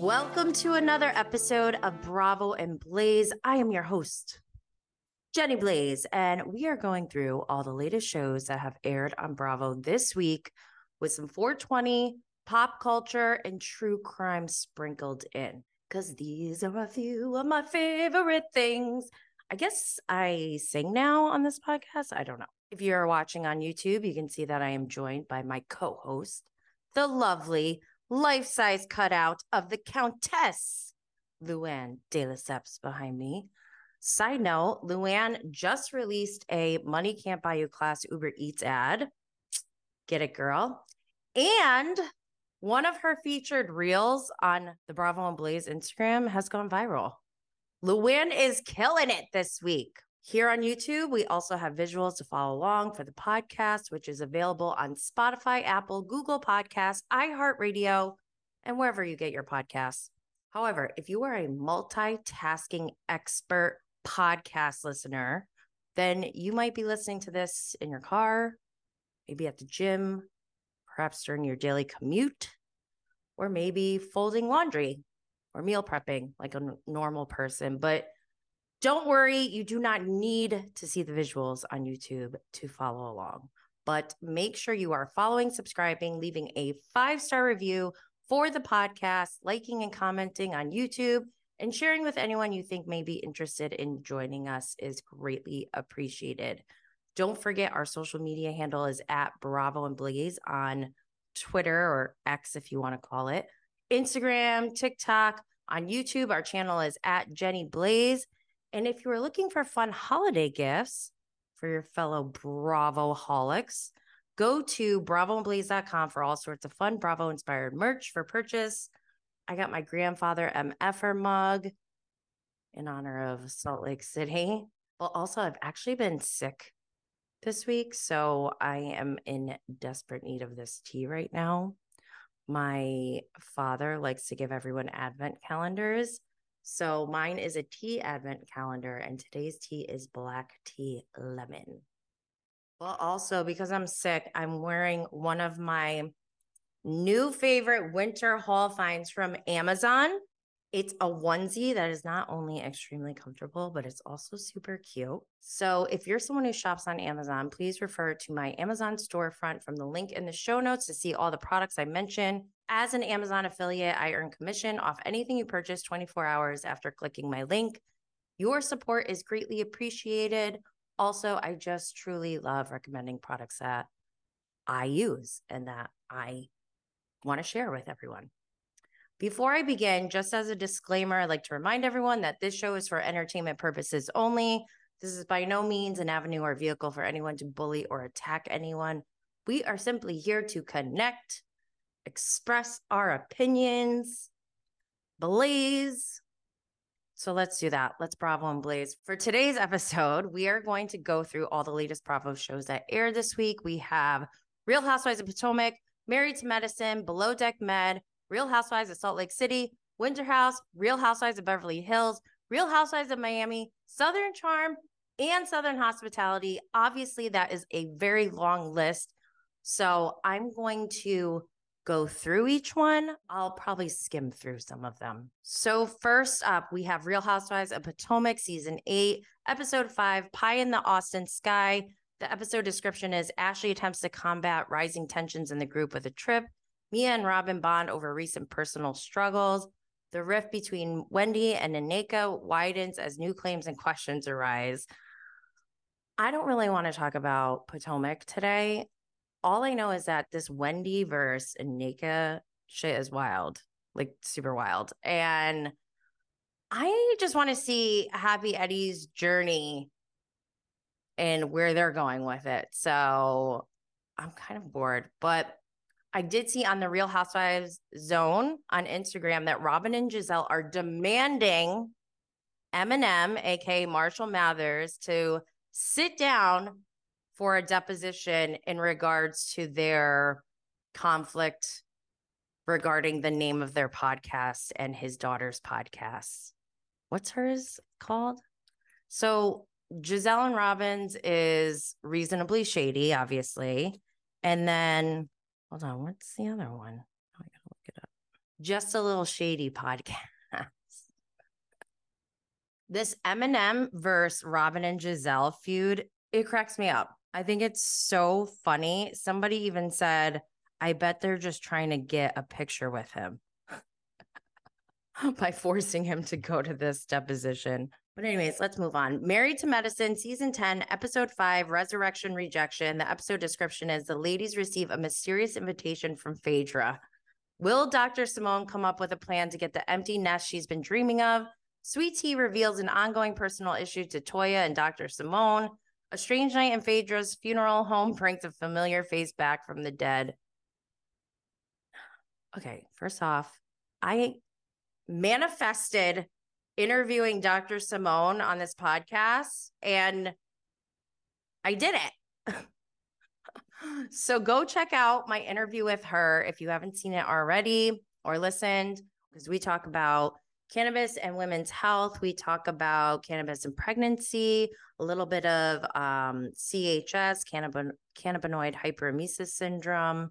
Welcome to another episode of Bravo and Blaze. I am your host, Jenny Blaze, and we are going through all the latest shows that have aired on Bravo this week with some 420 pop culture and true crime sprinkled in. Because these are a few of my favorite things. I guess I sing now on this podcast. I don't know. If you're watching on YouTube, you can see that I am joined by my co host, the lovely life size cutout of the Countess, Luann de Lesseps behind me. Side note, Luann just released a Money Can't Buy You class Uber Eats ad. Get it, girl. And one of her featured reels on the Bravo and Blaze Instagram has gone viral. Luann is killing it this week. Here on YouTube, we also have visuals to follow along for the podcast, which is available on Spotify, Apple, Google Podcasts, iHeartRadio, and wherever you get your podcasts. However, if you are a multitasking expert podcast listener, then you might be listening to this in your car, maybe at the gym, perhaps during your daily commute, or maybe folding laundry or meal prepping like a normal person. But don't worry, you do not need to see the visuals on YouTube to follow along. But make sure you are following, subscribing, leaving a five star review for the podcast, liking and commenting on YouTube, and sharing with anyone you think may be interested in joining us is greatly appreciated. Don't forget our social media handle is at Bravo and Blaze on Twitter or X if you want to call it, Instagram, TikTok. On YouTube, our channel is at Jenny Blaze. And if you are looking for fun holiday gifts for your fellow Bravo holics, go to bravoandblaze.com for all sorts of fun Bravo inspired merch for purchase. I got my grandfather MFer mug in honor of Salt Lake City. Well, also, I've actually been sick this week, so I am in desperate need of this tea right now. My father likes to give everyone advent calendars. So mine is a tea advent calendar, and today's tea is black tea lemon. Well, also because I'm sick, I'm wearing one of my new favorite winter haul finds from Amazon. It's a onesie that is not only extremely comfortable, but it's also super cute. So, if you're someone who shops on Amazon, please refer to my Amazon storefront from the link in the show notes to see all the products I mentioned. As an Amazon affiliate, I earn commission off anything you purchase 24 hours after clicking my link. Your support is greatly appreciated. Also, I just truly love recommending products that I use and that I want to share with everyone. Before I begin, just as a disclaimer, I'd like to remind everyone that this show is for entertainment purposes only. This is by no means an avenue or vehicle for anyone to bully or attack anyone. We are simply here to connect, express our opinions, blaze. So let's do that. Let's Bravo and Blaze. For today's episode, we are going to go through all the latest Bravo shows that aired this week. We have Real Housewives of Potomac, Married to Medicine, Below Deck Med, Real Housewives of Salt Lake City, Winter House, Real Housewives of Beverly Hills, Real Housewives of Miami, Southern Charm, and Southern Hospitality. Obviously, that is a very long list. So I'm going to go through each one. I'll probably skim through some of them. So, first up, we have Real Housewives of Potomac, season eight, episode five Pie in the Austin Sky. The episode description is Ashley attempts to combat rising tensions in the group with a trip Mia and Robin bond over recent personal struggles. The rift between Wendy and Nneka widens as new claims and questions arise. I don't really want to talk about Potomac today. All I know is that this Wendy verse and Nneka shit is wild, like super wild. And I just want to see Happy Eddie's journey and where they're going with it. So I'm kind of bored, but I did see on the Real Housewives Zone on Instagram that Robin and Gizelle are demanding Eminem, aka Marshall Mathers, to sit down for a deposition in regards to their conflict regarding the name of their podcast and his daughter's podcast. What's hers called? So Gizelle and Robbins is reasonably shady, obviously. And then Hold on. What's the other one? I gotta look it up. Just a Little Shady podcast. this Eminem versus Robin and Gizelle feud, it cracks me up. I think it's so funny. Somebody even said, I bet they're just trying to get a picture with him by forcing him to go to this deposition. But, anyways, let's move on. Married to Medicine, season 10, episode 5, Resurrection Rejection. The episode description is the ladies receive a mysterious invitation from Phaedra. Will Dr. Simone come up with a plan to get the empty nest she's been dreaming of? Sweet Tea reveals an ongoing personal issue to Toya and Dr. Simone. A strange night in Phaedra's funeral home mm. brings a familiar face back from the dead. Okay, first off, I manifested interviewing Dr. Simone on this podcast and I did it. so go check out my interview with her if you haven't seen it already or listened, because we talk about cannabis and women's health. We talk about cannabis and pregnancy, a little bit of um, CHS, cannab- cannabinoid hyperemesis syndrome.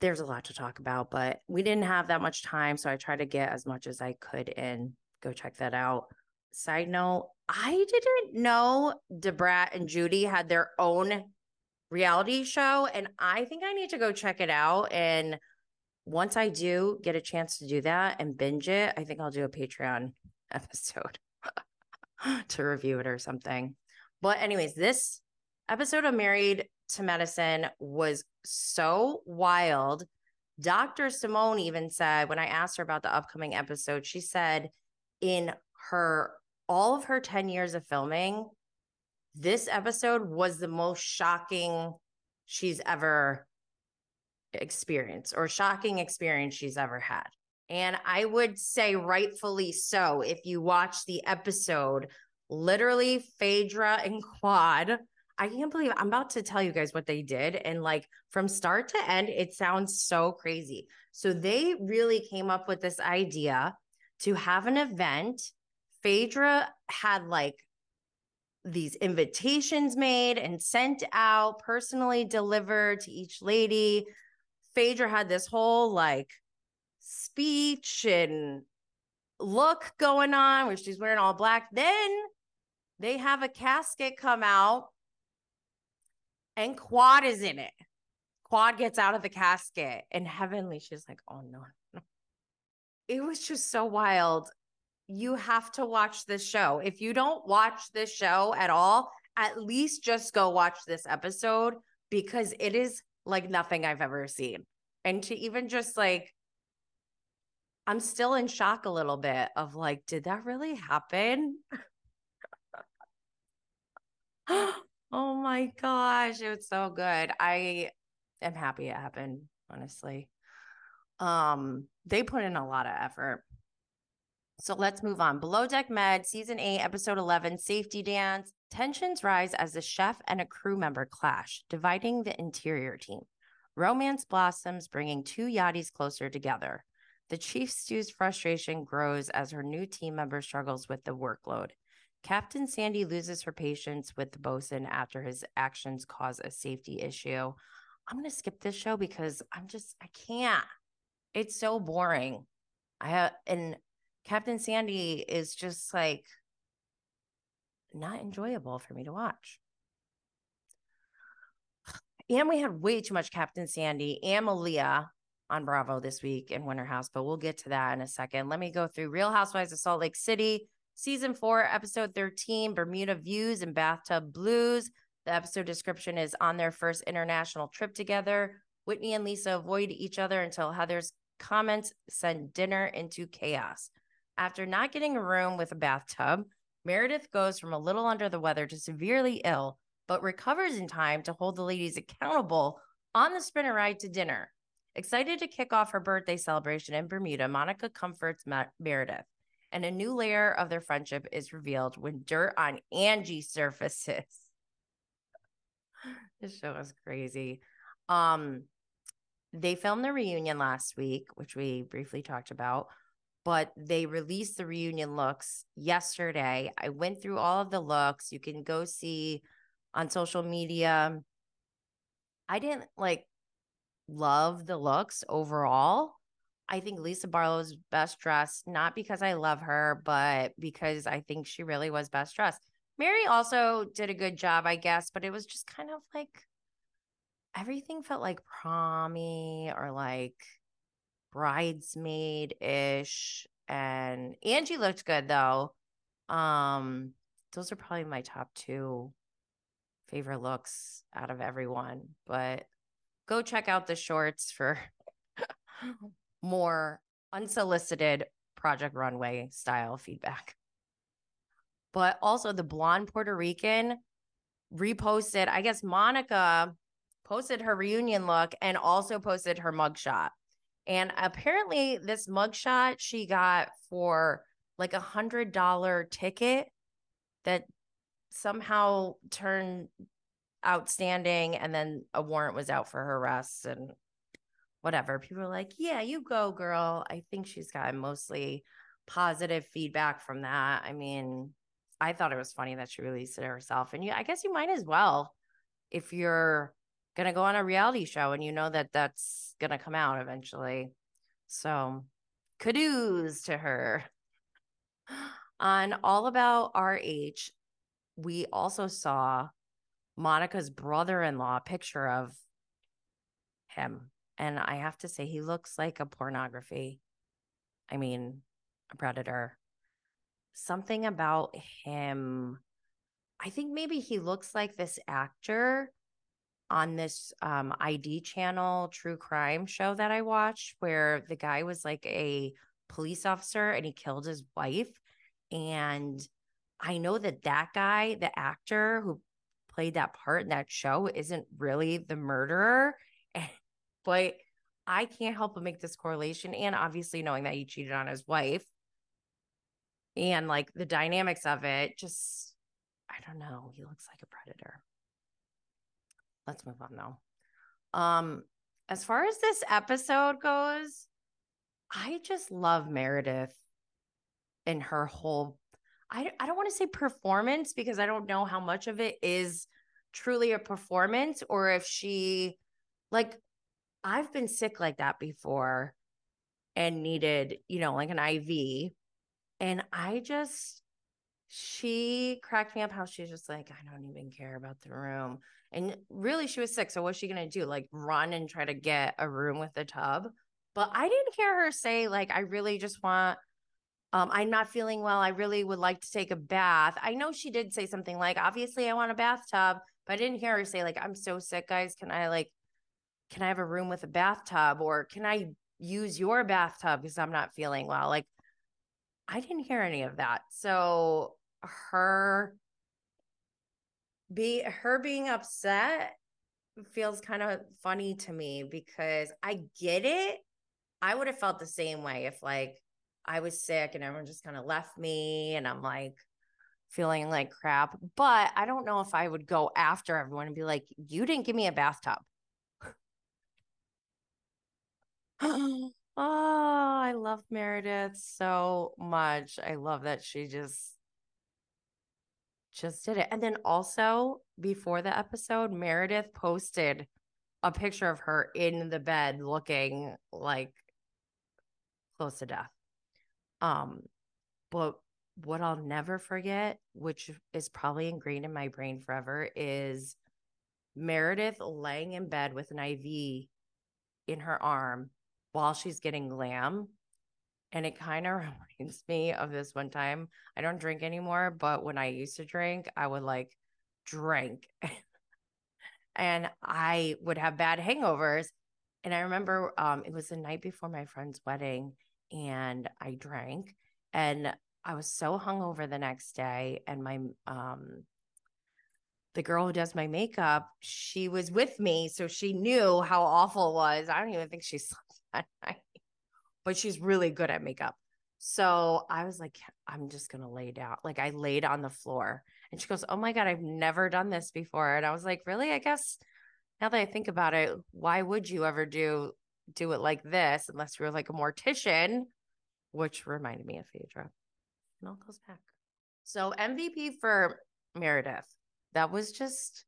There's a lot to talk about, but we didn't have that much time. So I tried to get as much as I could in. Go check that out. Side note, I didn't know Da Brat and Judy had their own reality show, and I think I need to go check it out. And once I do get a chance to do that and binge it, I think I'll do a Patreon episode to review it or something. But, anyways, this episode of Married to Medicine was so wild. Dr. Simone even said, when I asked her about the upcoming episode, she said, in her all of her 10 years of filming, this episode was the most shocking she's ever experienced or shocking experience she's ever had. And I would say rightfully so. If you watch the episode, literally Phaedra and Quad, I can't believe I'm about to tell you guys what they did. And like from start to end, it sounds so crazy. So they really came up with this idea to have an event. Phaedra had like these invitations made and sent out, personally delivered to each lady. Phaedra had this whole like speech and look going on where she's wearing all black. Then they have a casket come out and Quad is in it. Quad gets out of the casket and Heavenly, she's like, oh no. It was just so wild you have to watch this show. If you don't watch this show at all, at least just go watch this episode because it is like nothing I've ever seen. And to even just like, I'm still in shock a little bit of like, did that really happen? oh my gosh, it was so good. I am happy it happened, honestly. Um, they put in a lot of effort. So let's move on. Below Deck Med, season eight, episode 11, safety dance. Tensions rise as the chef and a crew member clash, dividing the interior team. Romance blossoms, bringing two yachties closer together. The chief stew's frustration grows as her new team member struggles with the workload. Captain Sandy loses her patience with the bosun after his actions cause a safety issue. I'm going to skip this show because I'm just, I can't. It's so boring. I have, and Captain Sandy is just like not enjoyable for me to watch. And we had way too much Captain Sandy and Malia on Bravo this week in Winter House, but we'll get to that in a second. Let me go through Real Housewives of Salt Lake City, season four, episode 13, Bermuda Views and Bathtub Blues. The episode description is on their first international trip together. Whitney and Lisa avoid each other until Heather's comments send dinner into chaos. After not getting a room with a bathtub, Meredith goes from a little under the weather to severely ill, but recovers in time to hold the ladies accountable on the spinner ride to dinner. Excited to kick off her birthday celebration in Bermuda, Monica comforts Meredith, and a new layer of their friendship is revealed when dirt on Angie surfaces. this show is crazy. Um, they filmed the reunion last week, which we briefly talked about but they released the reunion looks yesterday. I went through all of the looks. You can go see on social media. I didn't like love the looks overall. I think Lisa Barlow's best dressed, not because I love her, but because I think she really was best dressed. Mary also did a good job, I guess, but it was just kind of like everything felt like promy or like bridesmaid ish. And Angie looked good though. Um, those are probably my top two favorite looks out of everyone. But go check out the shorts for more unsolicited Project Runway style feedback. But also the blonde Puerto Rican reposted, I guess Monica posted her reunion look and also posted her mugshot. And apparently, this mugshot she got for like a hundred dollar ticket that somehow turned outstanding and then a warrant was out for her arrest and whatever. People are like yeah you go girl. I think she's got mostly positive feedback from that. I mean i thought it was funny that she released it herself and you i guess you might as well if you're gonna go on a reality show and you know that that's gonna come out eventually so kudos to her on all about rh we also saw Monica's brother in law picture of him. And I have to say, he looks like a pornography. I mean, a predator. Something about him. I think maybe he looks like this actor on this um, ID channel true crime show that I watched, where the guy was like a police officer and he killed his wife. And I know that that guy, the actor who played that part in that show, isn't really the murderer. but I can't help but make this correlation. And obviously, knowing that he cheated on his wife and like the dynamics of it, just, I don't know. He looks like a predator. Let's move on though. Um, as far as this episode goes, I just love Meredith and her whole I, I don't want to say performance because I don't know how much of it is truly a performance or if she like I've been sick like that before and needed, you know, like an IV. And I just she cracked me up how she's just like, I don't even care about the room. And really she was sick. So what's she gonna do? Like run and try to get a room with a tub? But I didn't hear her say, like, I really just want um, I'm not feeling well. I really would like to take a bath. I know she did say something like, obviously, I want a bathtub, but I didn't hear her say, like, I'm so sick, guys. Can I, like, can I have a room with a bathtub or can I use your bathtub because I'm not feeling well? Like, I didn't hear any of that. So, her be her being upset feels kind of funny to me because I get it. I would have felt the same way if like I was sick and everyone just kind of left me and I'm like feeling like crap. But I don't know if I would go after everyone and be like, you didn't give me a bathtub. oh, I love Meredith so much. I love that she just just did it. And then also before the episode, Meredith posted a picture of her in the bed looking like close to death. Um, but what I'll never forget, which is probably ingrained in my brain forever, is Meredith laying in bed with an IV in her arm while she's getting glam. And it kind of reminds me of this one time. I don't drink anymore, but when I used to drink, I would like drink and I would have bad hangovers. And I remember um, it was the night before my friend's wedding, and I drank and I was so hungover the next day and my um the girl who does my makeup, she was with me, so she knew how awful it was. I don't even think she slept that night, but she's really good at makeup. So I was like, I'm just gonna lay down. Like I laid on the floor, and she goes, "Oh my god, I've never done this before." And I was like, "Really? I guess now that I think about it, why would you ever do do it like this unless you're like a mortician, which reminded me of Phaedra. And all goes back. So MVP for Meredith. That was just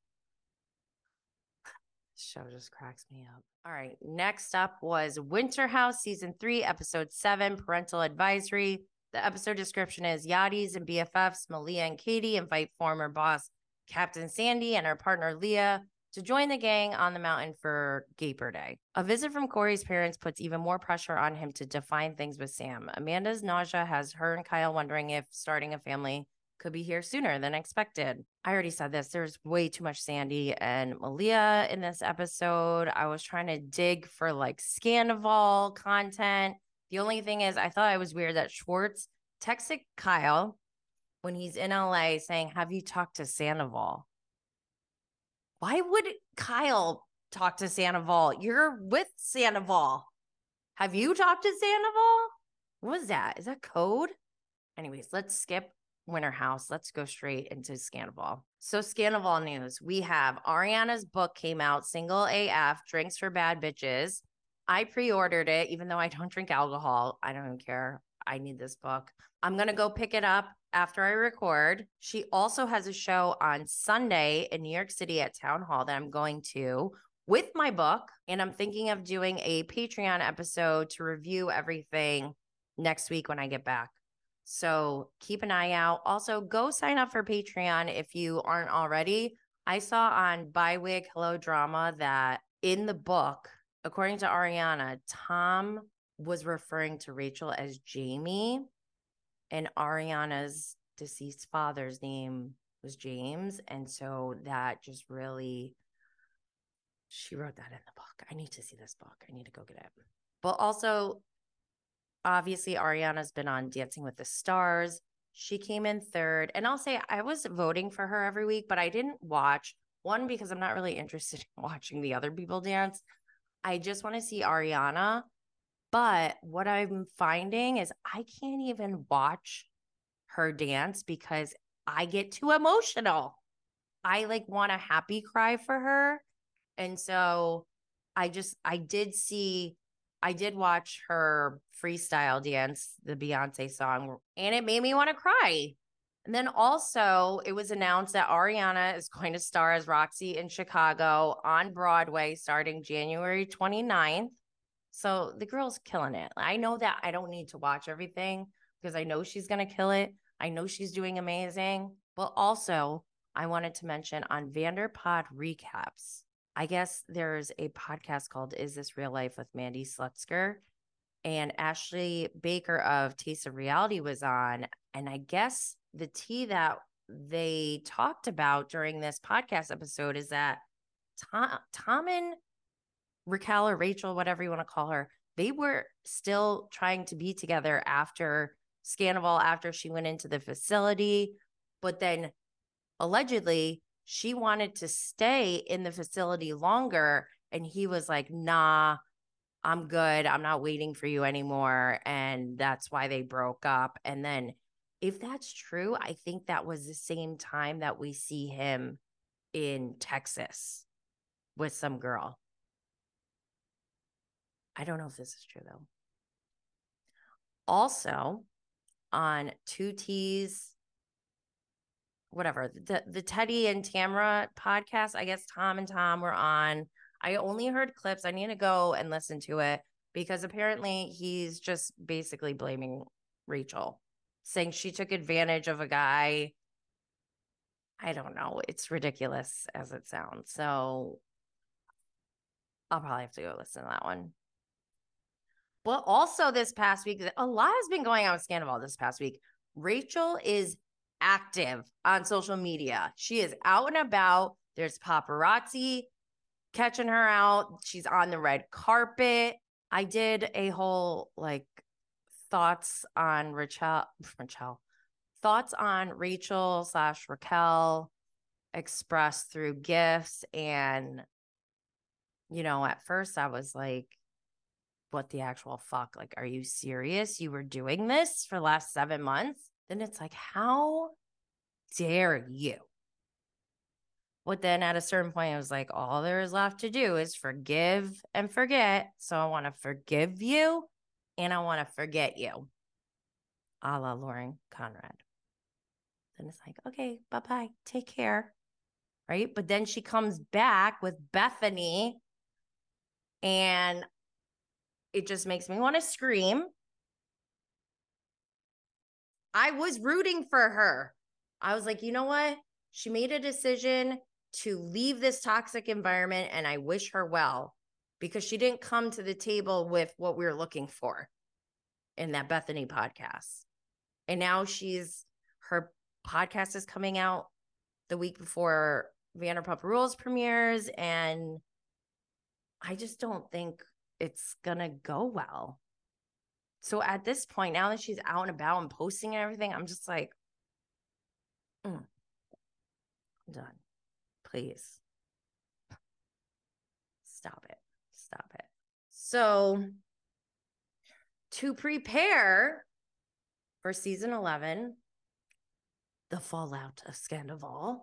show just cracks me up. All right. Next up was Winter House season three, episode seven, parental advisory. The episode description is Yachty's and BFFs, Malia and Katie invite former boss Captain Sandy and her partner Leah to join the gang on the mountain for Gaper Day. A visit from Corey's parents puts even more pressure on him to define things with Sam. Amanda's nausea has her and Kyle wondering if starting a family could be here sooner than expected. I already said this. There's way too much Sandy and Malia in this episode. I was trying to dig for like Scandoval content. The only thing is, I thought it was weird that Schwartz texted Kyle when he's in LA saying, Have you talked to Sandoval? Why would Kyle talk to Sandoval? You're with Sandoval. Have you talked to Sandoval? What was that? Is that code? Anyways, let's skip Winter House. Let's go straight into Scandoval. So, Scandoval news we have Ariana's book came out, Single AF Drinks for Bad Bitches. I pre ordered it, even though I don't drink alcohol. I don't even care. I need this book. I'm going to go pick it up after I record. She also has a show on Sunday in New York City at Town Hall that I'm going to with my book. And I'm thinking of doing a Patreon episode to review everything next week when I get back. So keep an eye out. Also, go sign up for Patreon if you aren't already. I saw on Bywig Hello Drama that in the book, according to Ariana, Tom was referring to Rachel as Jamie, and Ariana's deceased father's name was James. And so that just really, she wrote that in the book. I need to see this book. I need to go get it. But also, obviously Ariana's been on Dancing with the Stars. She came in third. And I'll say I was voting for her every week, but I didn't watch one because I'm not really interested in watching the other people dance. I just want to see Ariana. But what I'm finding is I can't even watch her dance because I get too emotional. I like want a happy cry for her. And so I just, I did see I did watch her freestyle dance, the Beyonce song, and it made me want to cry. And then also, it was announced that Ariana is going to star as Roxy in Chicago on Broadway starting January 29th. So the girl's killing it. I know that I don't need to watch everything because I know she's going to kill it. I know she's doing amazing. But also, I wanted to mention on Vanderpod recaps, I guess there's a podcast called Is This Real Life with Mandy Slutsker And Ashley Baker of Taste of Reality was on. And I guess the tea that they talked about during this podcast episode is that Tom, Tom and Raquel or Rachel, whatever you want to call her, they were still trying to be together after Scandoval, after she went into the facility. But then allegedly, she wanted to stay in the facility longer. And he was like, nah, I'm good. I'm not waiting for you anymore. And that's why they broke up. And then, if that's true, I think that was the same time that we see him in Texas with some girl. I don't know if this is true though. Also, on Two T's whatever the the Teddi and Tamra podcast. I guess Tom and Tom were on. I only heard clips. I need to go and listen to it because apparently he's just basically blaming Rachel, saying she took advantage of a guy. I don't know. It's ridiculous as it sounds. So I'll probably have to go listen to that one. But also this past week, a lot has been going on with Scandoval this past week. Rachel is active on social media. She is out and about. There's paparazzi catching her out. She's on the red carpet. I did a whole like thoughts on Rachel, Rachel, thoughts on Rachel slash Raquel expressed through gifts. And, you know, at first I was like, what the actual fuck? Like, are you serious? You were doing this for last seven months? Then it's like, how dare you? But then at a certain point, I was like, all there is left to do is forgive and forget. So I want to forgive you and I want to forget you. A la Lauren Conrad. Then it's like, okay, bye bye. Take care. right? But then she comes back with Bethenny and it just makes me want to scream. I was rooting for her. I was like, you know what? She made a decision to leave this toxic environment, and I wish her well because she didn't come to the table with what we were looking for in that Bethenny podcast. And now she's her podcast is coming out the week before Vanderpump Rules premieres, and I just don't think it's gonna go well. So at this point, now that she's out and about and posting and everything, I'm just like, mm, I'm done. Please stop it. Stop it. So to prepare for season 11, the fallout of Scandoval,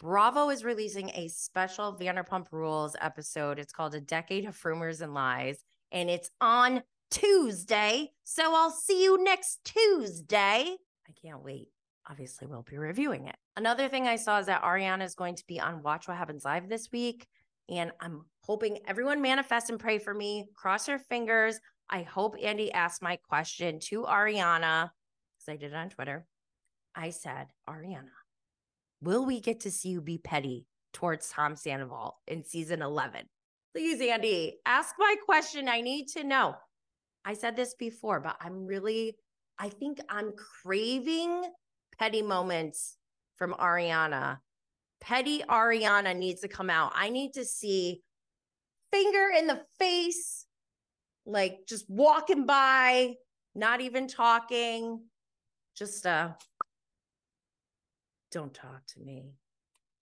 Bravo is releasing a special Vanderpump Rules episode. It's called A Decade of Rumors and Lies, and it's on Tuesday. So I'll see you next Tuesday. I can't wait. Obviously, we'll be reviewing it. Another thing I saw is that Ariana is going to be on Watch What Happens Live this week. And I'm hoping everyone manifest and pray for me. Cross your fingers. I hope Andy asked my question to Ariana because I did it on Twitter. I said, Ariana, will we get to see you be petty towards Tom Sandoval in season 11? Please, Andy, ask my question. I need to know. I said this before, but I'm really, I think I'm craving petty moments from Ariana. Petty Ariana needs to come out. I need to see finger in the face, like just walking by, not even talking, just uh don't talk to me.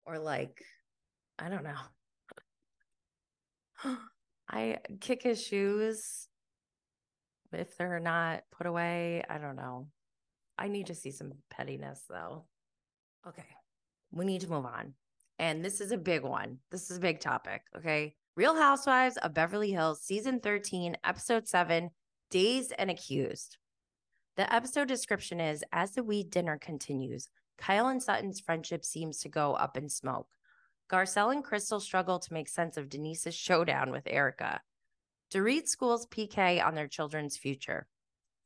Or like, I don't know. I kick his shoes if they're not put away. I don't know. I need to see some pettiness though. Okay. We need to move on. And this is a big one. This is a big topic. Okay. Real Housewives of Beverly Hills, season 13, episode 7, Dazed and Accused. The episode description is As the weed dinner continues, Kyle and Sutton's friendship seems to go up in smoke. Garcelle and Crystal struggle to make sense of Denise's showdown with Erika. Dorit schools PK on their children's future.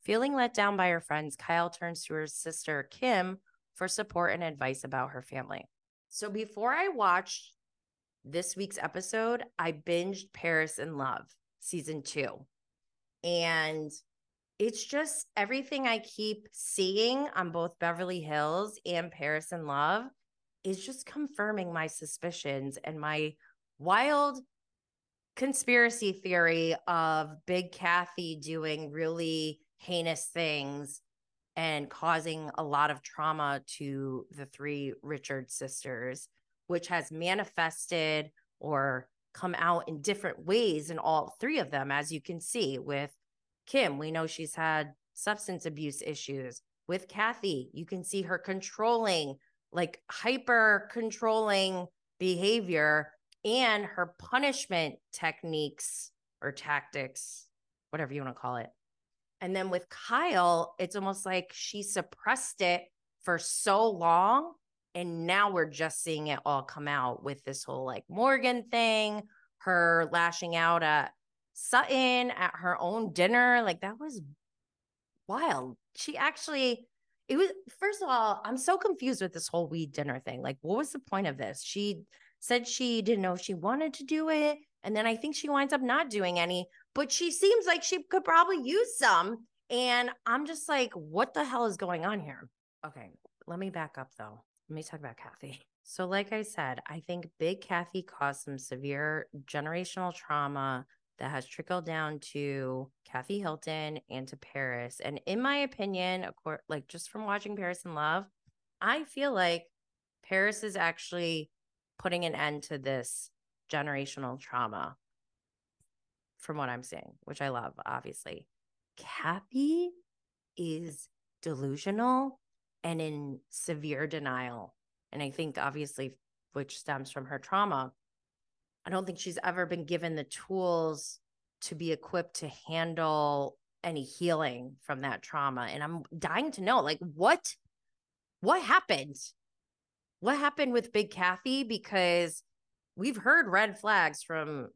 Feeling let down by her friends, Kyle turns to her sister, Kim, for support and advice about her family. So before I watched this week's episode, I binged Paris in Love season two. And it's just everything I keep seeing on both Beverly Hills and Paris in Love is just confirming my suspicions and my wild conspiracy theory of Big Kathy doing really heinous things and causing a lot of trauma to the three Richard sisters which has manifested or come out in different ways in all three of them, as you can see with Kim. We know she's had substance abuse issues. With Kathy, you can see her controlling, like hyper controlling behavior and her punishment techniques or tactics, whatever you want to call it. And then with Kyle, it's almost like she suppressed it for so long and now we're just seeing it all come out with this whole like Morgan thing, her lashing out at Sutton at her own dinner. Like that was wild. She actually, it was, first of all, I'm so confused with this whole weed dinner thing. Like, what was the point of this? She said she didn't know if she wanted to do it. And then I think she winds up not doing any, but she seems like she could probably use some. And I'm just like, what the hell is going on here? Okay, let me back up though let me talk about Kathy. So, like I said, I think Big Kathy caused some severe generational trauma that has trickled down to Kathy Hilton and to Paris. And in my opinion, of course, like just from watching Paris in Love, I feel like Paris is actually putting an end to this generational trauma from what I'm seeing, which I love, obviously. Kathy is delusional and in severe denial. And I think, obviously, which stems from her trauma. I don't think she's ever been given the tools to be equipped to handle any healing from that trauma. And I'm dying to know, like, what what happened? What happened with Big Kathy? Because we've heard red flags from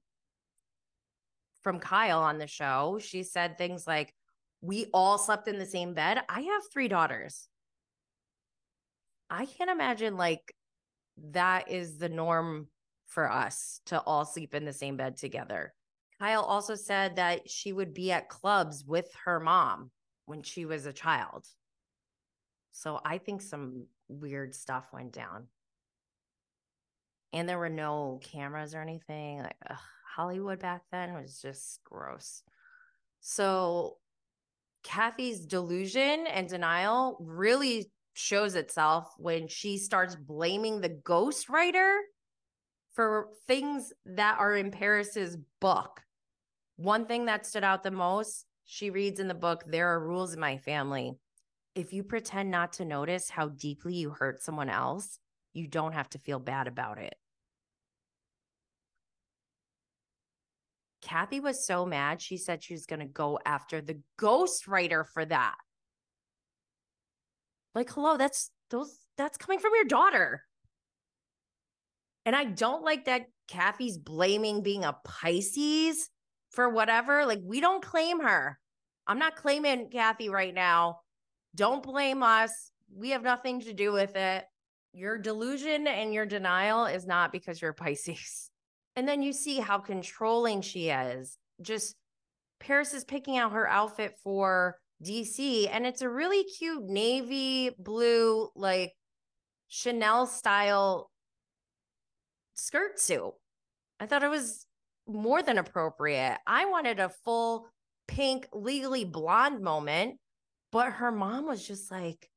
from Kyle on the show. She said things like, We all slept in the same bed. I have three daughters. I can't imagine like that is the norm for us to all sleep in the same bed together. Kyle also said that she would be at clubs with her mom when she was a child. So I think some weird stuff went down. And there were no cameras or anything. Like ugh, Hollywood back then was just gross. So Kathy's delusion and denial really shows itself when she starts blaming the ghostwriter for things that are in Paris's book. One thing that stood out the most, she reads in the book, There are rules in my family. If you pretend not to notice how deeply you hurt someone else, you don't have to feel bad about it. Kathy was so mad. She said she was going to go after the ghostwriter for that. Like, hello, that's those that's coming from your daughter. And I don't like that Kathy's blaming being a Pisces for whatever. Like, we don't claim her. I'm not claiming Kathy right now. Don't blame us. We have nothing to do with it. Your delusion and your denial is not because you're Pisces. And then you see how controlling she is. Just Paris is picking out her outfit for DC, and it's a really cute navy blue, like Chanel style skirt suit. I thought it was more than appropriate. I wanted a full pink, legally blonde moment, but her mom was just like,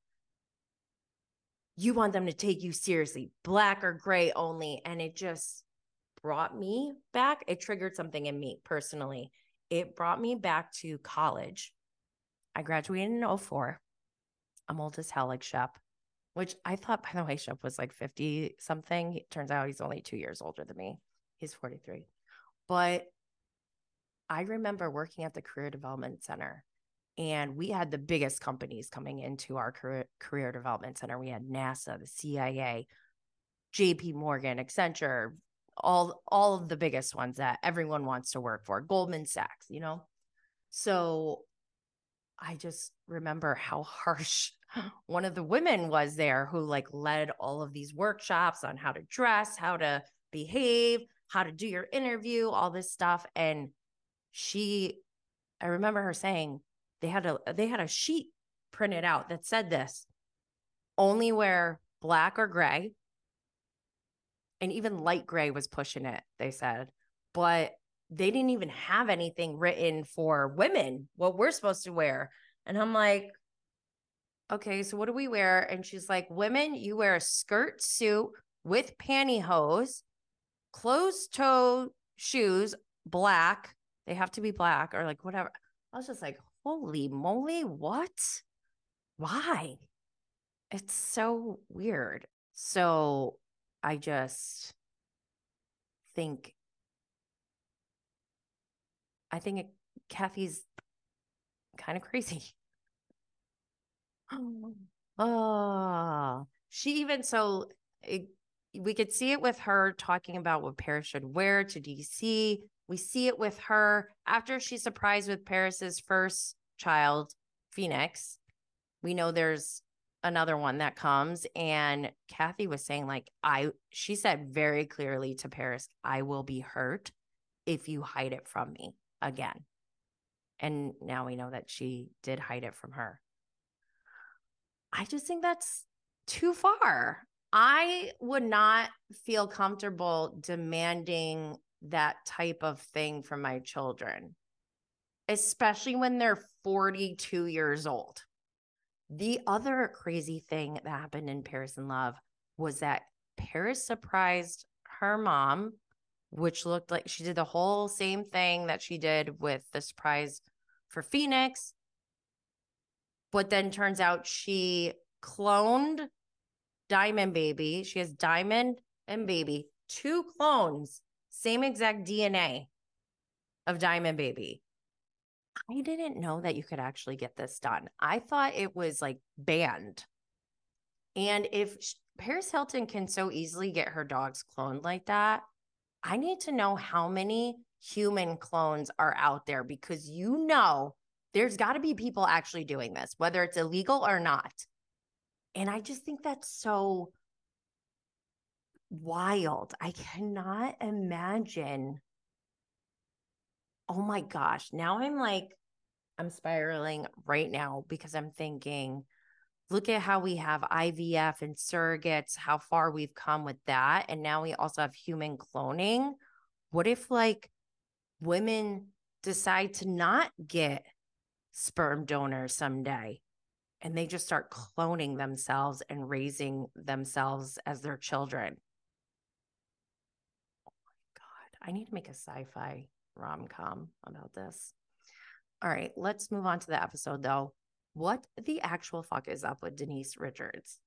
you want them to take you seriously, black or gray only. And it just brought me back. It triggered something in me personally. It brought me back to college I graduated in 04. I'm old as hell, like Shep, which I thought, by the way, Shep was like 50 something. It turns out he's only two years older than me. He's 43. But I remember working at the Career Development Center and we had the biggest companies coming into our career, career development center. We had NASA, the CIA, JP Morgan, Accenture, all all of the biggest ones that everyone wants to work for, Goldman Sachs, you know. So I just remember how harsh one of the women was there who like led all of these workshops on how to dress, how to behave, how to do your interview, all this stuff and she I remember her saying they had a they had a sheet printed out that said this only wear black or gray. And even light gray was pushing it they said. But they didn't even have anything written for women what we're supposed to wear. And i'm like okay so what do we wear? And she's like women you wear a skirt suit with pantyhose closed toe shoes black they have to be black or like whatever. I was just like holy moly what why it's so weird so i just think I think Kathy's kind of crazy. oh, she even so it, we could see it with her talking about what Paris should wear to DC. We see it with her after she's surprised with Paris's first child, Phoenix. We know there's another one that comes and Kathy was saying like I she said very clearly to Paris, I will be hurt if you hide it from me again. And now we know that she did hide it from her. I just think that's too far. I would not feel comfortable demanding that type of thing from my children, especially when they're 42 years old. The other crazy thing that happened in Paris in Love was that Paris surprised her mom which looked like she did the whole same thing that she did with the surprise for Phoenix. But then turns out she cloned Diamond Baby. She has Diamond and Baby, two clones, same exact DNA of Diamond Baby. I didn't know that you could actually get this done. I thought it was like banned. And if Paris Hilton can so easily get her dogs cloned like that. I need to know how many human clones are out there because you know there's got to be people actually doing this, whether it's illegal or not. And I just think that's so wild. I cannot imagine. Oh my gosh. Now I'm like, I'm spiraling right now because I'm thinking, look at how we have IVF and surrogates, how far we've come with that. And now we also have human cloning. What if like women decide to not get sperm donors someday and they just start cloning themselves and raising themselves as their children? I need to make a sci fi rom com about this. All right, let's move on to the episode though. What the actual fuck is up with Denise Richards?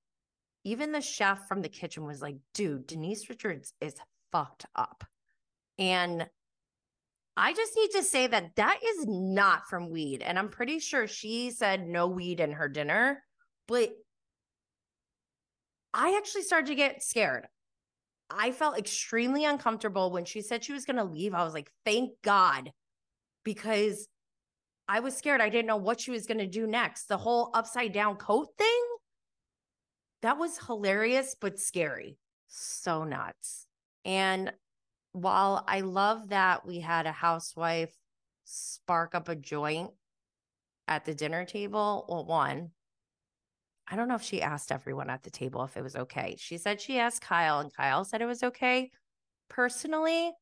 Even the chef from the kitchen was like, dude, Denise Richards is fucked up. And I just need to say that that is not from weed. And I'm pretty sure she said no weed in her dinner, but I actually started to get scared. I felt extremely uncomfortable when she said she was going to leave. I was like, thank God, because I was scared. I didn't know what she was going to do next. The whole upside down coat thing, that was hilarious, but scary. So nuts. And while I love that we had a housewife spark up a joint at the dinner table, well, one, I don't know if she asked everyone at the table if it was okay. She said she asked Kyle, and Kyle said it was okay. Personally,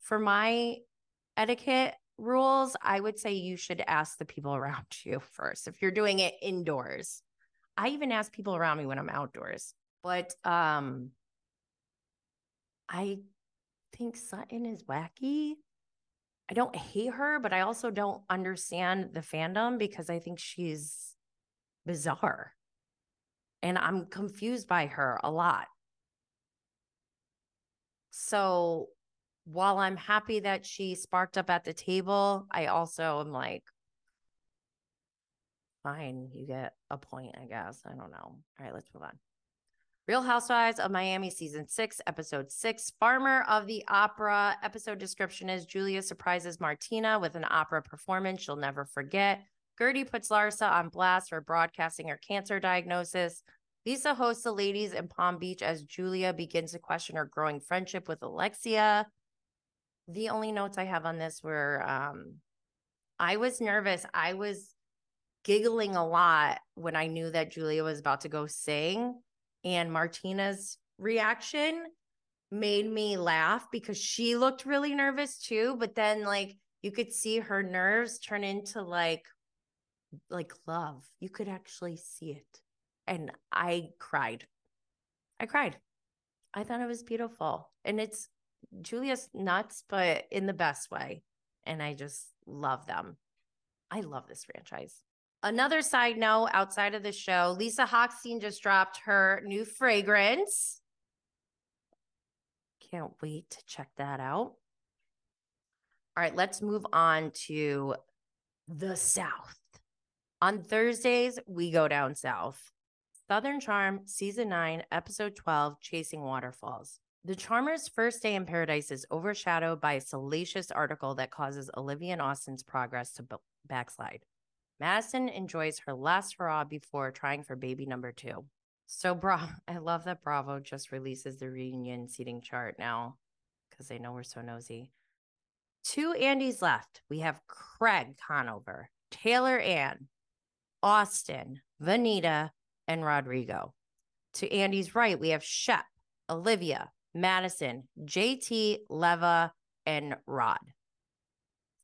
for my etiquette, rules, I would say you should ask the people around you first if you're doing it indoors. I even ask people around me when I'm outdoors. But um I think Sutton is wacky. I don't hate her, but I also don't understand the fandom because I think she's bizarre. And I'm confused by her a lot. So while I'm happy that she sparked up at the table, I also am like, fine, you get a point, I guess. I don't know. All right, let's move on. Real Housewives of Miami, season six, episode six, Farmer of the Opera. Episode description is Julia surprises Martina with an opera performance she'll never forget. Guerdy puts Larsa on blast for broadcasting her cancer diagnosis. Lisa hosts the ladies in Palm Beach as Julia begins to question her growing friendship with Alexia the only notes I have on this were um, I was nervous. I was giggling a lot when I knew that Julia was about to go sing. And Martina's reaction made me laugh because she looked really nervous too. But then, like, you could see her nerves turn into like, like love. You could actually see it. And I cried. I cried. I thought it was beautiful. And it's Julia's nuts, but in the best way. And I just love them. I love this franchise. Another side note outside of the show, Lisa Hochstein just dropped her new fragrance. Can't wait to check that out. All right, let's move on to the South. On Thursdays, we go down south. Southern Charm, Season 9, Episode 12 Chasing Waterfalls. The Charmer's first day in paradise is overshadowed by a salacious article that causes Olivia and Austin's progress to b- backslide. Madison enjoys her last hurrah before trying for baby number two. So, bra, I love that Bravo just releases the reunion seating chart now because they know we're so nosy. Two Andys left. We have Craig Conover, Taylor Ann, Austin, Venita, and Rodrigo. To Andy's right, we have Shep, Olivia, Madison, JT, Leva, and Rod.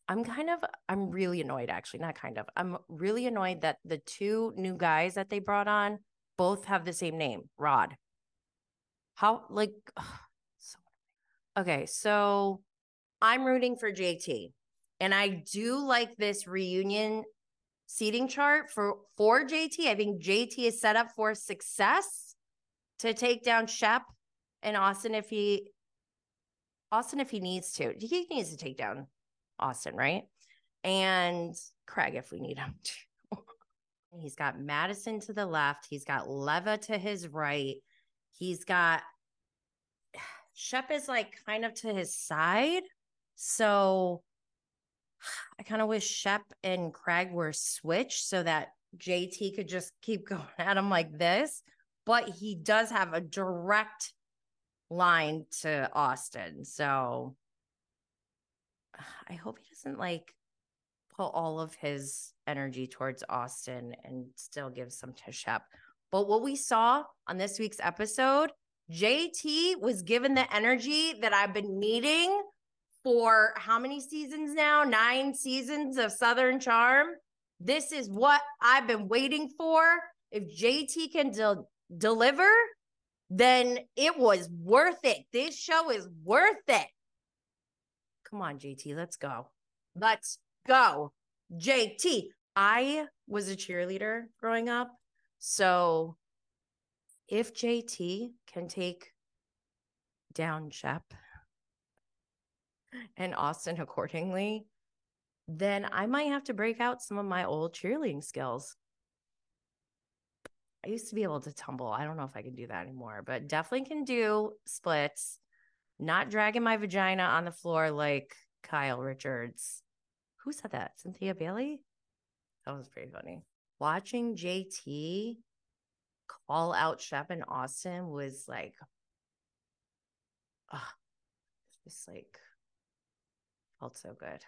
I'm kind of, I'm really annoyed, actually, not kind of. I'm really annoyed that the two new guys that they brought on both have the same name, Rod. How, like, so okay, so I'm rooting for JT, and I do like this reunion seating chart for for JT. I think JT is set up for success to take down Shep and Austin if he Austin if he needs to. He needs to take down Austin, right? And Craig if we need him to. He's got Madison to the left. He's got Leva to his right. He's got Shep is like kind of to his side. So I kind of wish Shep and Craig were switched so that JT could just keep going at him like this. But he does have a direct line to Austin. So I hope he doesn't like put all of his energy towards Austin and still give some to Shep. But what we saw on this week's episode, JT was given the energy that I've been needing for how many seasons now? Nine seasons of Southern Charm. This is what I've been waiting for. If JT can de- deliver, then it was worth it. This show is worth it. Come on, JT, let's go. Let's go. JT. I was a cheerleader growing up. So if JT can take down Shep and Austin accordingly, then I might have to break out some of my old cheerleading skills. I used to be able to tumble. I don't know if I can do that anymore, but definitely can do splits, not dragging my vagina on the floor like Kyle Richards. Who said that? Cynthia Bailey? That was pretty funny. Watching JT call out Shep and Austin was like, oh, just like felt so good.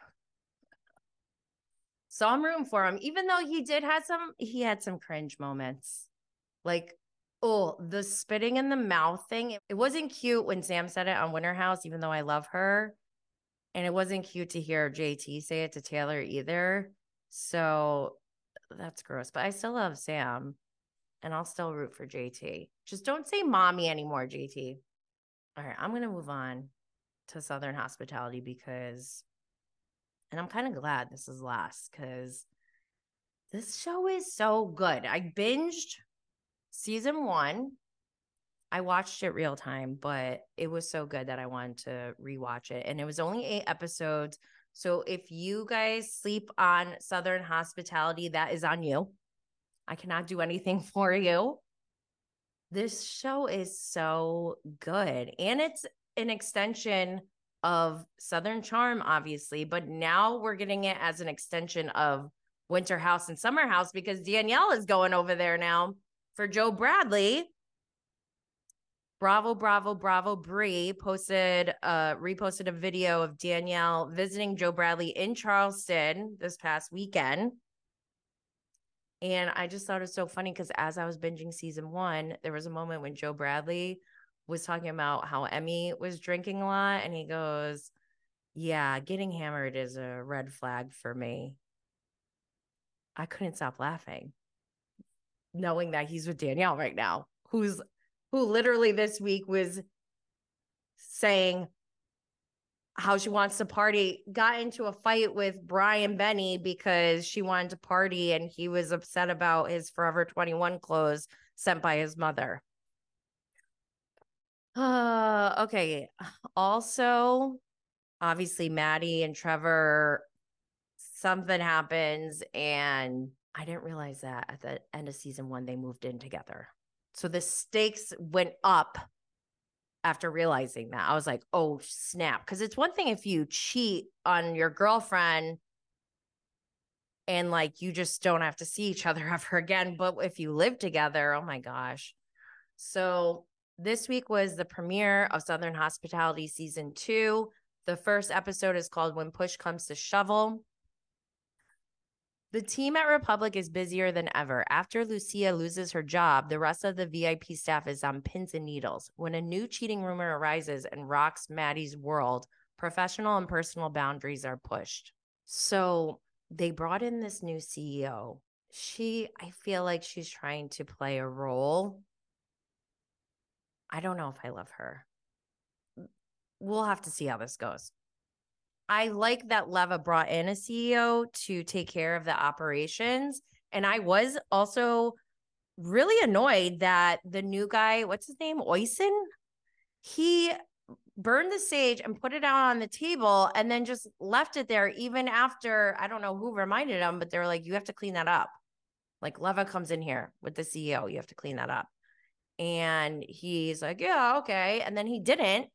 So I'm rooting for him, even though he did have some, he had some cringe moments. Like, oh, the spitting in the mouth thing. It wasn't cute when Sam said it on Winter House, even though I love her. And it wasn't cute to hear JT say it to Taylor either. So that's gross. But I still love Sam and I'll still root for JT. Just don't say mommy anymore, JT. All right, I'm going to move on to Southern Hospitality because, and I'm kind of glad this is last because this show is so good. I binged season one. I watched it real time, but it was so good that I wanted to rewatch it. And it was only eight episodes. So if you guys sleep on Southern Hospitality, that is on you. I cannot do anything for you. This show is so good. And it's an extension of Southern Charm, obviously, but now we're getting it as an extension of Winter House and Summer House because Danielle is going over there now for Joe Bradley. Bravo, bravo, bravo. Brie posted, uh, reposted a video of Danielle visiting Joe Bradley in Charleston this past weekend. And I just thought it was so funny because as I was binging season one, there was a moment when Joe Bradley was talking about how Emmy was drinking a lot. And he goes, Yeah, getting hammered is a red flag for me. I couldn't stop laughing, knowing that he's with Danielle right now, who's who literally this week was saying, how she wants to party got into a fight with Brian Benni because she wanted to party and he was upset about his Forever 21 clothes sent by his mother. Uh okay. Also, obviously Maddie and Trevor something happens and I didn't realize that at the end of season 1 they moved in together. So the stakes went up after realizing that. I was like, oh, snap. Because it's one thing if you cheat on your girlfriend and like you just don't have to see each other ever again. But if you live together, oh my gosh. So this week was the premiere of Southern Hospitality season two. The first episode is called When Push Comes to Shovel. The team at Republic is busier than ever. After Lucia loses her job, the rest of the VIP staff is on pins and needles. When a new cheating rumor arises and rocks Maddie's world, professional and personal boundaries are pushed. So they brought in this new CEO. She, I feel like she's trying to play a role. I don't know if I love her. We'll have to see how this goes. I like that Leva brought in a CEO to take care of the operations. And I was also really annoyed that the new guy, what's his name? Oysen, he burned the sage and put it out on the table and then just left it there even after I don't know who reminded him, but they're like, you have to clean that up. Like Leva comes in here with the CEO, you have to clean that up. And he's like, Yeah, okay. And then he didn't.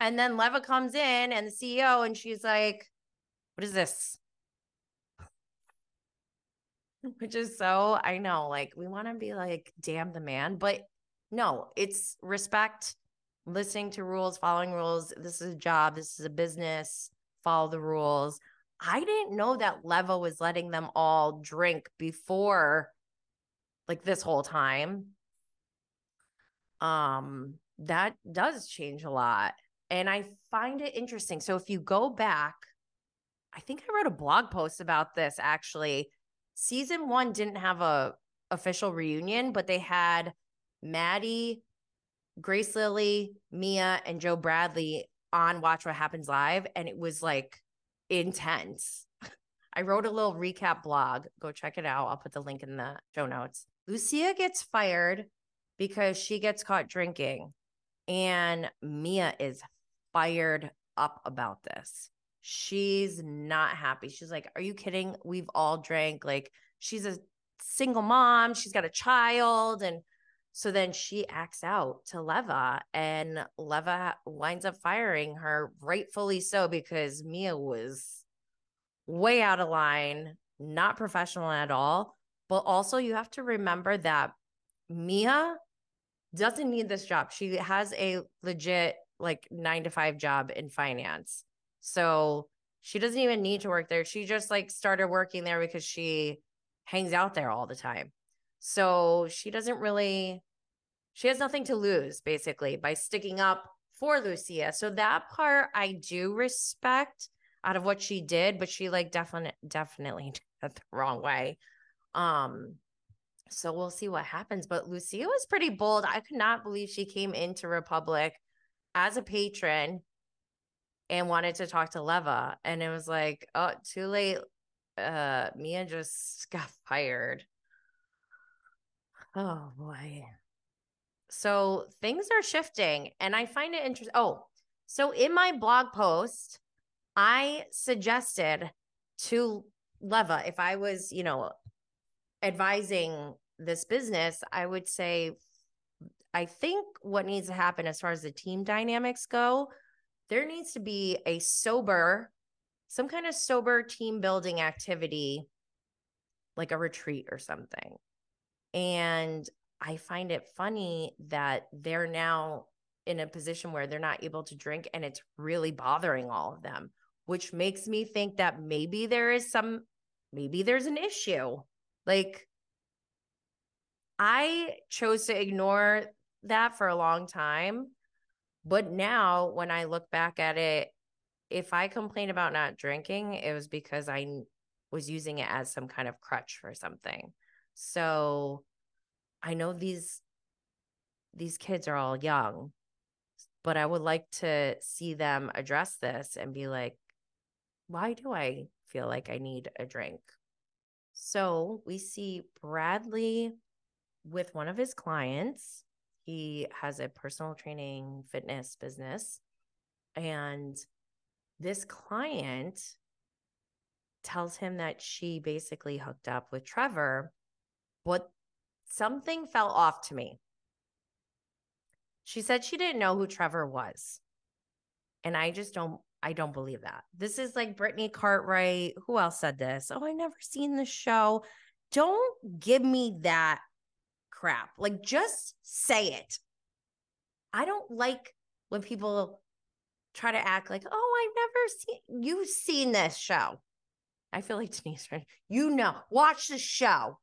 And then Leva comes in and the CEO, and she's like, What is this? Which is so, I know, like we want to be like, damn the man, but no, it's respect, listening to rules, following rules. This is a job, this is a business, follow the rules. I didn't know that Leva was letting them all drink before like this whole time. Um, that does change a lot. And I find it interesting. So if you go back, I think I wrote a blog post about this actually. Season one didn't have a official reunion, but they had Maddie, Grace Lilly, Mia, and Joe Bradley on Watch What Happens Live. And it was like intense. I wrote a little recap blog. Go check it out. I'll put the link in the show notes. Lucia gets fired because she gets caught drinking. And Mia is fired up about this. She's not happy. She's like, Are you kidding? We've all drank. Like, she's a single mom, she's got a child. And so then she acts out to Leva, and Leva winds up firing her, rightfully so, because Mia was way out of line, not professional at all. But also, you have to remember that Mia doesn't need this job. She has a legit like nine to five job in finance. So she doesn't even need to work there. She just like started working there because she hangs out there all the time. So she doesn't really, she has nothing to lose basically by sticking up for Lucia. So that part I do respect out of what she did, but she like definitely, definitely did the wrong way. Um, so we'll see what happens. But Lucia was pretty bold. I could not believe she came into Republic as a patron and wanted to talk to Leva. And it was like, oh, too late. Uh, Mia just got fired. Oh boy. So things are shifting, and I find it interesting. Oh, so in my blog post, I suggested to Leva if I was, you know, advising this business, I would say I think what needs to happen as far as the team dynamics go, there needs to be a sober, some kind of sober team building activity, like a retreat or something. And I find it funny that they're now in a position where they're not able to drink and it's really bothering all of them, which makes me think that maybe there is some, maybe there's an issue. Like, I chose to ignore that for a long time. But now, when I look back at it, if I complain about not drinking, it was because I was using it as some kind of crutch for something. So I know these these kids are all young, but I would like to see them address this and be like, why do I feel like I need a drink? So we see Bradley with one of his clients. He has a personal training fitness business. And this client tells him that she basically hooked up with Trevor, but something fell off to me. She said she didn't know who Trevor was. And I just don't I don't believe that. This is like Brittany Cartwright. Who else said this? Oh, I never seen the show. Don't give me that crap. Like just say it. I don't like when people try to act like, oh, I've never seen you've seen this show. I feel like Denise, right? You know, watch the show.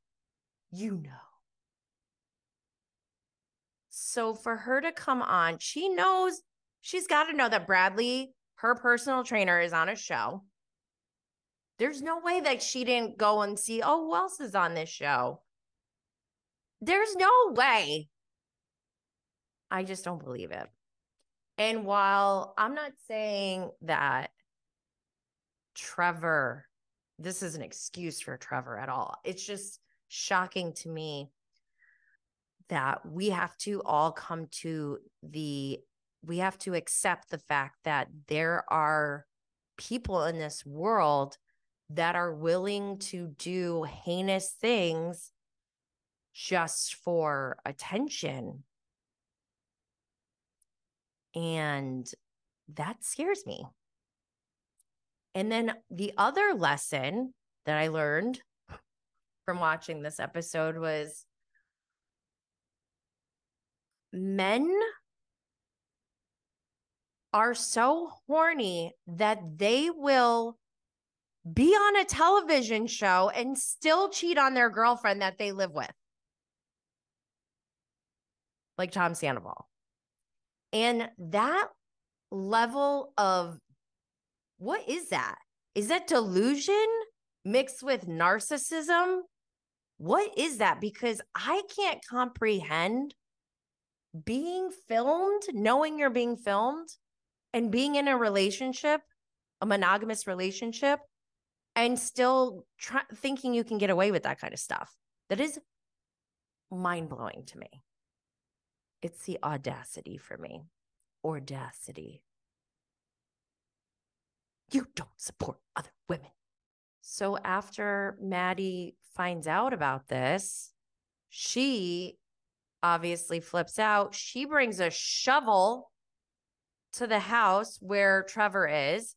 You know. So for her to come on, she knows she's got to know that Bradley, her personal trainer, is on a show. There's no way that she didn't go and see, oh, who else is on this show? There's no way. I just don't believe it. And while I'm not saying that Trevor, this is an excuse for Trevor at all, it's just shocking to me that we have to all come to the, we have to accept the fact that there are people in this world that are willing to do heinous things just for attention. And that scares me. And then the other lesson that I learned from watching this episode was men are so horny that they will be on a television show and still cheat on their girlfriend that they live with. Like Tom Sandoval. And that level of what is that? Is that delusion mixed with narcissism? What is that? Because I can't comprehend being filmed, knowing you're being filmed, and being in a relationship, a monogamous relationship, and still try- thinking you can get away with that kind of stuff. That is mind blowing to me. It's the audacity for me. Audacity. You don't support other women. So after Maddie finds out about this, she obviously flips out. She brings a shovel to the house where Trevor is.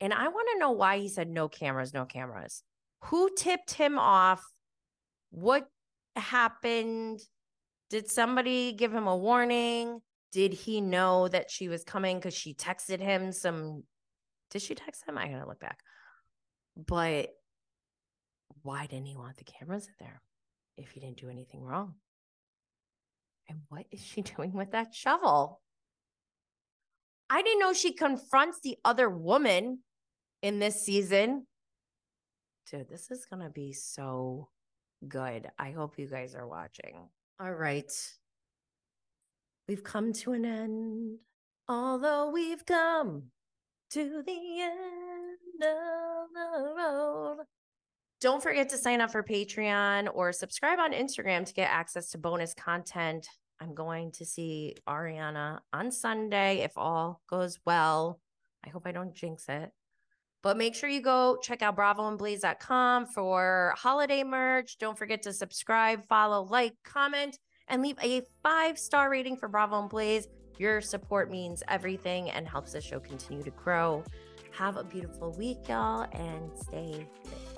And I want to know why he said no cameras, no cameras. Who tipped him off? What happened? Did somebody give him a warning? Did he know that she was coming because she texted him some? Did she text him? I gotta look back. But why didn't he want the cameras in there if he didn't do anything wrong? And what is she doing with that shovel? I didn't know she confronts the other woman in this season. Dude, this is going to be so good. I hope you guys are watching. All right. We've come to an end, although we've come to the end of the road. Don't forget to sign up for Patreon or subscribe on Instagram to get access to bonus content. I'm going to see Ariana on Sunday if all goes well. I hope I don't jinx it. But make sure you go check out bravoandblaze.com for holiday merch. Don't forget to subscribe, follow, like, comment, and leave a five star rating for Bravo and Blaze. Your support means everything and helps the show continue to grow. Have a beautiful week, y'all, and stay fit.